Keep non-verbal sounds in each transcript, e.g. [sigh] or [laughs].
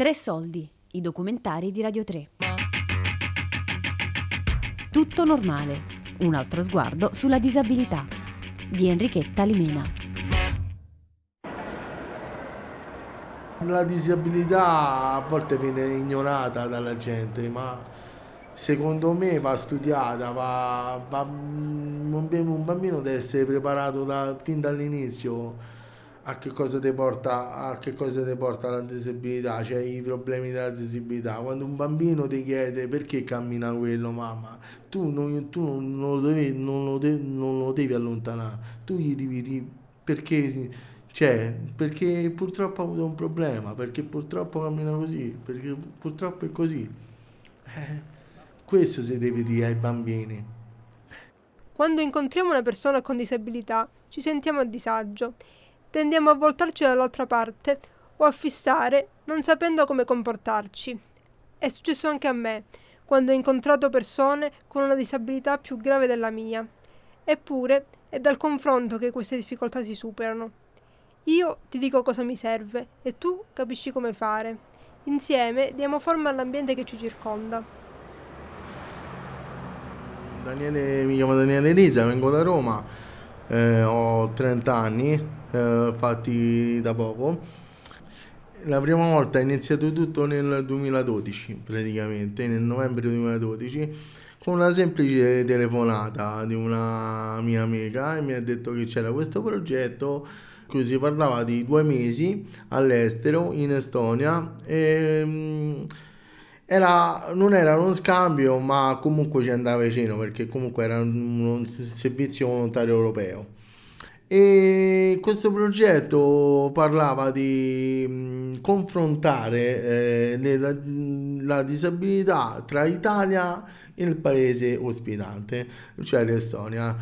Tre soldi, i documentari di Radio 3. Tutto normale, un altro sguardo sulla disabilità di Enrichetta Limena. La disabilità a volte viene ignorata dalla gente, ma secondo me va studiata, va, va, un bambino deve essere preparato da, fin dall'inizio a che cosa ti porta, a che cosa ti porta la disabilità, cioè i problemi della disabilità. Quando un bambino ti chiede perché cammina quello, mamma, tu non, tu non, lo, devi, non, lo, devi, non lo devi allontanare, tu gli devi dire perché, cioè, perché purtroppo ha avuto un problema, perché purtroppo cammina così, perché purtroppo è così. Eh, questo si deve dire ai bambini. Quando incontriamo una persona con disabilità ci sentiamo a disagio tendiamo a voltarci dall'altra parte o a fissare, non sapendo come comportarci. È successo anche a me, quando ho incontrato persone con una disabilità più grave della mia. Eppure è dal confronto che queste difficoltà si superano. Io ti dico cosa mi serve e tu capisci come fare. Insieme diamo forma all'ambiente che ci circonda. Daniele, mi chiamo Daniele Elisa, vengo da Roma, eh, ho 30 anni, eh, fatti da poco. La prima volta è iniziato tutto nel 2012, praticamente, nel novembre 2012, con una semplice telefonata di una mia amica e mi ha detto che c'era questo progetto cui si parlava di due mesi all'estero in Estonia e mm, era, non era uno scambio ma comunque ci andava vicino perché comunque era un, un servizio volontario europeo e questo progetto parlava di mh, confrontare eh, la, la, disabilità tra Italia e il paese ospitante, cioè l'Estonia.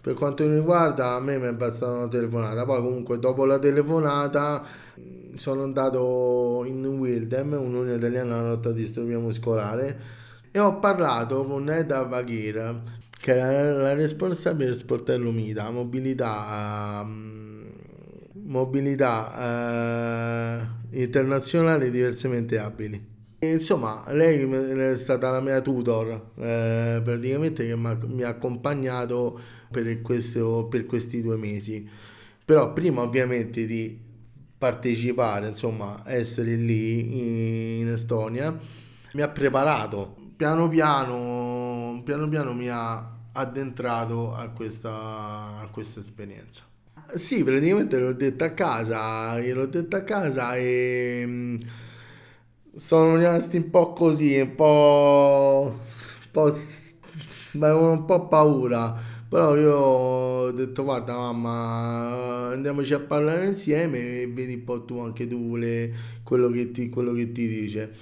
Per quanto mi riguarda, a me mi è bastata una telefonata. Poi, comunque, dopo la telefonata, sono andato in Wildem, un'unione italiana della lotta a disturbia muscolare, e ho parlato con Eda Vaghir, che era la responsabile del sportello MITA, mobilità, um, mobilità uh, internazionale diversamente abili. Insomma, lei è stata la mia tutor, eh, praticamente che mi ha accompagnato per, questo, per questi due mesi. Però prima ovviamente di partecipare, insomma, essere lì in Estonia, mi ha preparato piano piano, piano piano mi ha addentrato a questa, a questa esperienza. Sì, praticamente l'ho detto a casa, gliel'ho detto a casa e mm, sono rimasti un po' così, un po', un po', un po' paura. Però io ho detto guarda mamma andiamoci a parlare insieme e vedi un po' tu anche tu le, quello, che ti, quello che ti dice.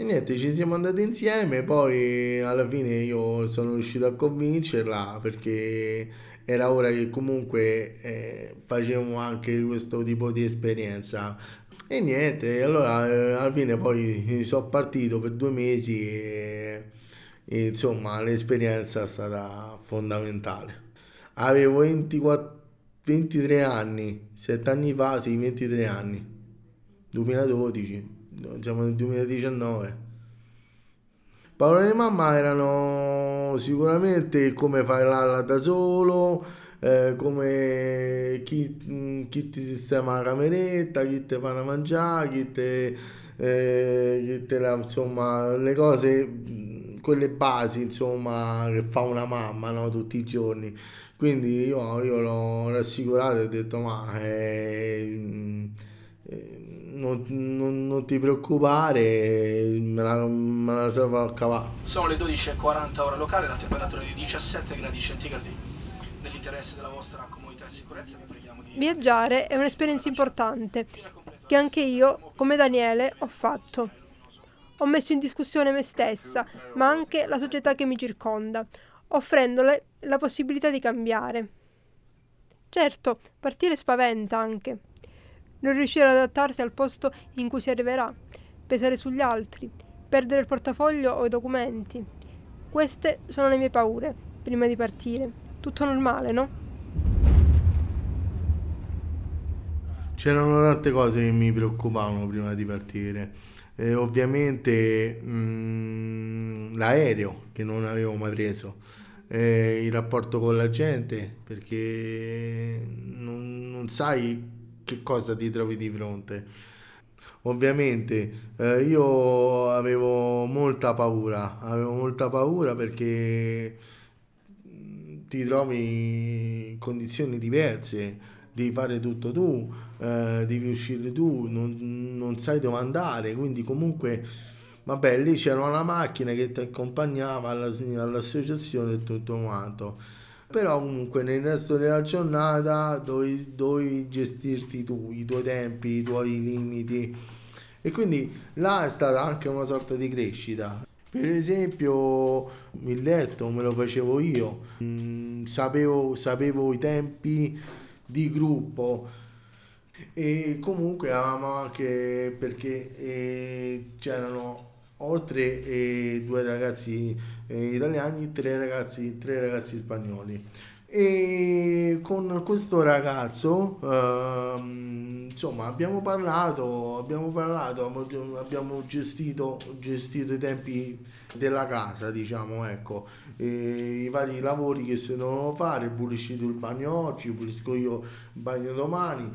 E niente, ci siamo andati insieme, poi alla fine io sono riuscito a convincerla perché era ora che comunque eh, facevamo anche questo tipo di esperienza. E niente, allora eh, alla fine poi sono partito per due mesi e, e insomma l'esperienza è stata fondamentale. Avevo 24, 23 anni, 7 anni fa, sì, 23 anni, 2012 siamo nel 2019. Parole di mamma erano sicuramente come fare l'alla da solo, eh, come chi, chi, ti sistema la cameretta, chi ti fa da mangiare, chi ti, eh, chi te insomma, le cose, quelle basi, insomma, che fa una mamma, no, tutti i giorni. Quindi io, io l'ho rassicurato e ho detto, ma... Eh, eh, non, non, non, ti preoccupare, me la, me la salvo a cavare. Sono le 12.40 ora locale, la temperatura è di 17 gradi centigradi. Nell'interesse della vostra comunità e sicurezza vi preghiamo di... Viaggiare è un'esperienza importante che anche io, come Daniele, ho fatto. Ho messo in discussione me stessa, ma anche la società che mi circonda, offrendole la possibilità di cambiare. Certo, partire spaventa anche non riuscire ad adattarsi al posto in cui si arriverà, pesare sugli altri, perdere il portafoglio o i documenti. Queste sono le mie paure, prima di partire. Tutto normale, no? c'erano tante cose che mi preoccupavano prima di partire. Eh, ovviamente mh, mm, l'aereo che non avevo mai preso, eh, il rapporto con la gente perché non, non sai che cosa ti trovi di fronte. Ovviamente eh, io avevo molta paura, avevo molta paura perché ti trovi in condizioni diverse, devi fare tutto tu, eh, devi uscire tu, non, non, sai dove andare, quindi comunque, vabbè, lì c'era una macchina che ti accompagnava alla, all'associazione e tutto quanto. Però comunque nel resto della giornata dovevi, dovevi gestirti tu, i tuoi tempi, i tuoi limiti. E quindi là è stata anche una sorta di crescita. Per esempio il letto me lo facevo io, mm, sapevo, sapevo i tempi di gruppo e comunque avevamo anche perché eh, c'erano oltre eh, due ragazzi eh, italiani tre ragazzi, tre ragazzi spagnoli. E con questo ragazzo ehm, insomma abbiamo parlato abbiamo parlato abbiamo gestito, gestito i tempi della casa diciamo ecco. E i vari lavori che si devono fare puliscito il bagno oggi pulisco io il bagno domani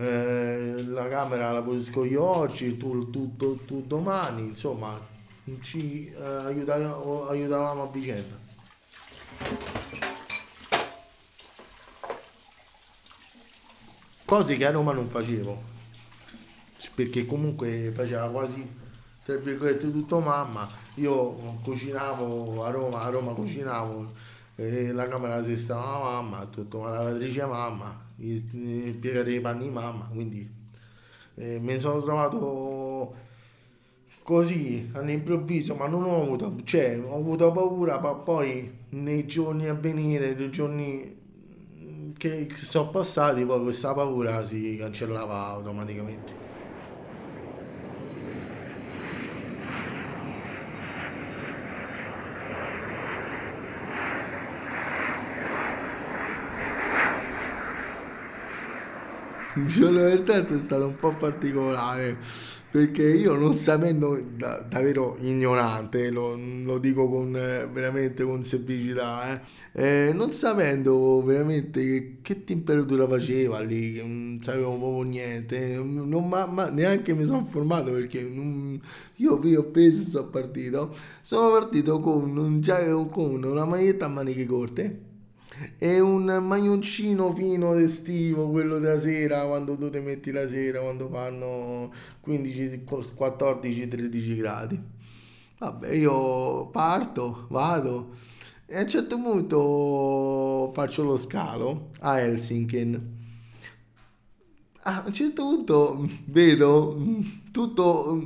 eh, la camera la pulisco io oggi tu, tu, tu, tu domani insomma ci eh, aiutavamo, aiutavamo a vicenda. Cose che a Roma non facevo perché comunque faceva quasi tra virgolette tutto mamma. Io cucinavo a Roma a Roma cucinavo eh, la camera si stava mamma tutto la lavatrice mamma il piegare i panni mamma quindi eh, mi sono trovato così all'improvviso ma non ho avuto cioè ho avuto paura ma poi nei giorni a venire nei giorni che sono passati poi questa paura si cancellava automaticamente. Il giorno del terzo è stato un po' particolare perché io non sapendo da, davvero ignorante lo, lo dico con eh, veramente con semplicità eh, eh, non sapendo veramente che, che, temperatura faceva lì non sapevo proprio niente non, ma, ma neanche mi sono informato perché non, io vi ho preso e sono partito. Sono partito con, un, con una maglietta a maniche corte è un maglioncino fino estivo, quello della sera, quando tu ti metti la sera, quando fanno 15, 14, 13 gradi. Vabbè, io parto, vado e a un certo punto faccio lo scalo a Helsinki. A un certo punto vedo tutto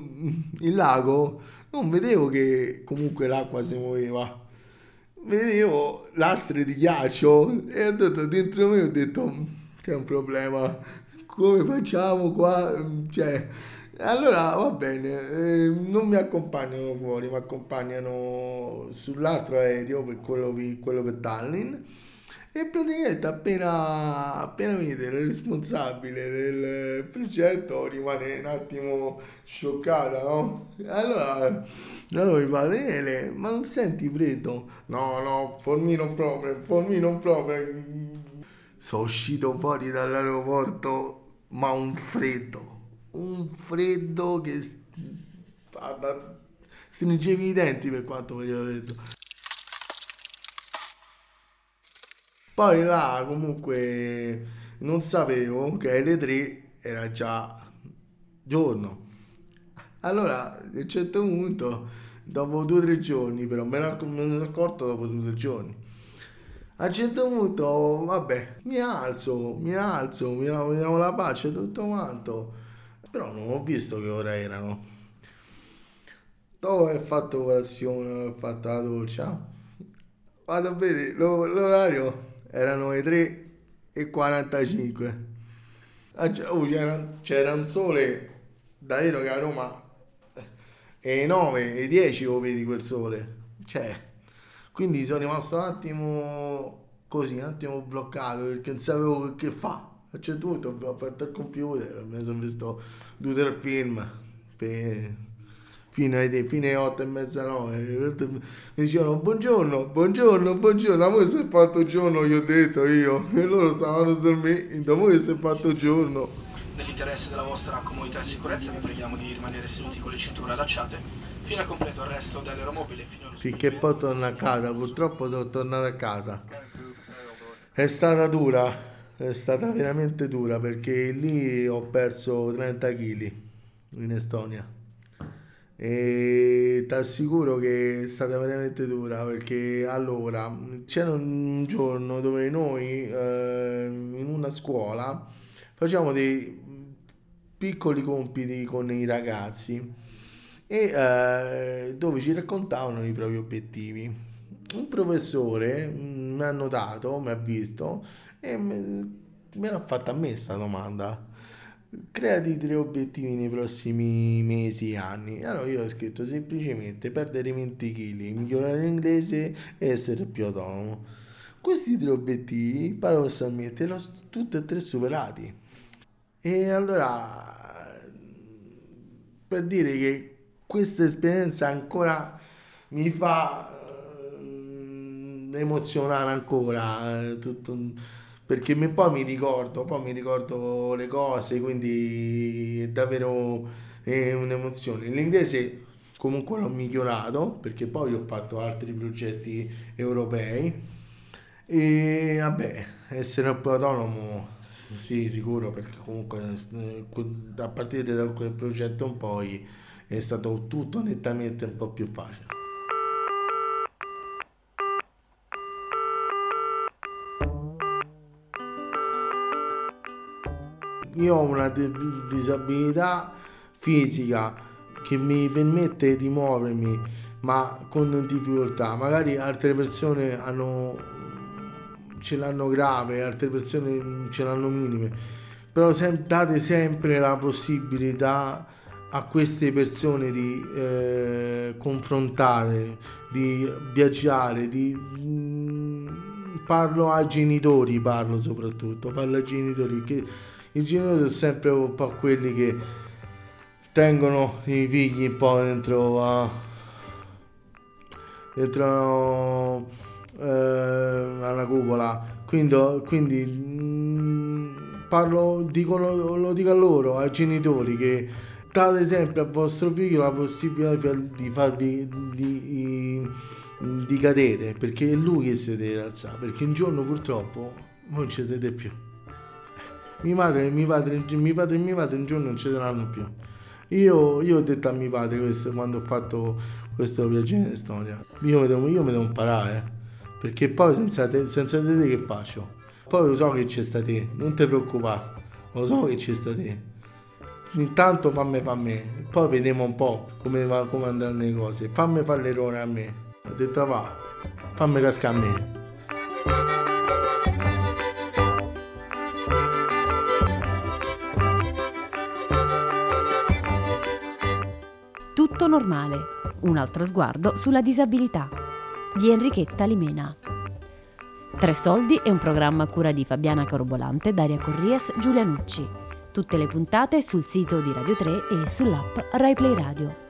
il lago, non vedevo che comunque l'acqua si muoveva vedevo lastre di ghiaccio e ho detto dentro me ho detto c'è un problema come facciamo qua? Cioè allora va bene eh, non mi accompagnano fuori mi accompagnano sull'altro aereo per quello, quello per Tallinn e praticamente appena, appena vede il responsabile del progetto rimane un attimo scioccata, no? Allora, allora mi fa Daniele, ma non senti freddo? No, no, formi non proprio, formi non proprio. Sono uscito fuori dall'aeroporto, ma un freddo, un freddo che stringevi i denti per quanto faceva freddo. Poi là comunque non sapevo che alle 3 era già giorno. Allora a un certo punto, dopo due o tre giorni, però me ne sono accorto dopo due o tre giorni. A un certo punto, vabbè, mi alzo, mi alzo, mi lavo la pace e tutto quanto. Però non ho visto che ora erano. Dopo aver fatto colazione, ho fatto la doccia, vado a vedere l'orario erano le 3 e 45. Oh, c'era, c'era un sole davvero che a Roma e 9 e 10 lo vedi quel sole. Cioè, quindi sono rimasto un attimo così, un attimo bloccato perché non sapevo che fa. C'è tutto, ho aperto il computer, mi sono visto due o tre film per, fino alle, fino alle 8 e mezzanotte. Mi dicevano buongiorno, buongiorno, buongiorno, da voi si è fatto giorno, gli ho detto io, [laughs] e loro stavano dormendo, da voi si è fatto giorno. Nell'interesse della vostra comodità e sicurezza vi preghiamo di rimanere seduti con le cinture allacciate fino al completo arresto dell'aeromobile. Fino allo Finché poi torno a casa, purtroppo sono tornato a casa. È stata dura, è stata veramente dura perché lì ho perso 30 kg in Estonia e ti assicuro che è stata veramente dura perché allora c'era un giorno dove noi eh, in una scuola facciamo dei piccoli compiti con i ragazzi e eh, dove ci raccontavano i propri obiettivi. Un professore mm, mi ha notato, mi ha visto e me l'ha fatta a me questa domanda. Creati tre obiettivi nei prossimi mesi e anni. Allora io ho scritto semplicemente perdere 20 kg, migliorare l'inglese e essere più autonomo. Questi tre obiettivi, paradossalmente, li ho tutti e tre superati. E allora, per dire che questa esperienza ancora mi fa uh, emozionare ancora, eh, tutto, perché poi mi ricordo, poi mi ricordo le cose, quindi è davvero è un'emozione. L'inglese comunque l'ho migliorato perché poi ho fatto altri progetti europei e vabbè, essere un po' autonomo sì, sicuro, perché comunque a partire da quel progetto in poi è stato tutto nettamente un po' più facile. Io ho una disabilità fisica che mi permette di muovermi ma con difficoltà. Magari altre persone hanno, ce l'hanno grave, altre persone ce l'hanno minime, però sem- date sempre la possibilità a queste persone di eh, confrontare, di viaggiare, di... Mm, parlo ai genitori, parlo soprattutto, parlo ai genitori perché i genitori sono sempre un po' quelli che tengono i figli un po' dentro a... dentro eh, alla cupola, quindi, quindi mm, parlo, dico, lo dico a loro, ai genitori che date sempre al vostro figlio la possibilità di farvi di, di cadere perché è lui che si deve alzare perché un giorno purtroppo non ci siete più mia madre, mio padre, mio padre e mia madre un giorno non ci saranno più io, io, ho detto a mio padre questo quando ho fatto questo viaggio in Estonia io mi devo, io mi devo imparare eh, perché poi senza te, senza te che faccio poi lo so che c'è sta te non ti preoccupare lo so che c'è sta te intanto fammi fammi, poi vediamo un po' come, come andranno le cose. Fammi fare l'errore a me. Ho detto va, fammi cascare a me. Tutto normale. Un altro sguardo sulla disabilità. Di Enrichetta Limena. Tre soldi è un programma a cura di Fabiana Carobolante, Daria Corries, Giulia Nucci. Tutte le puntate sul sito di Radio 3 e sull'app RaiPlay Radio.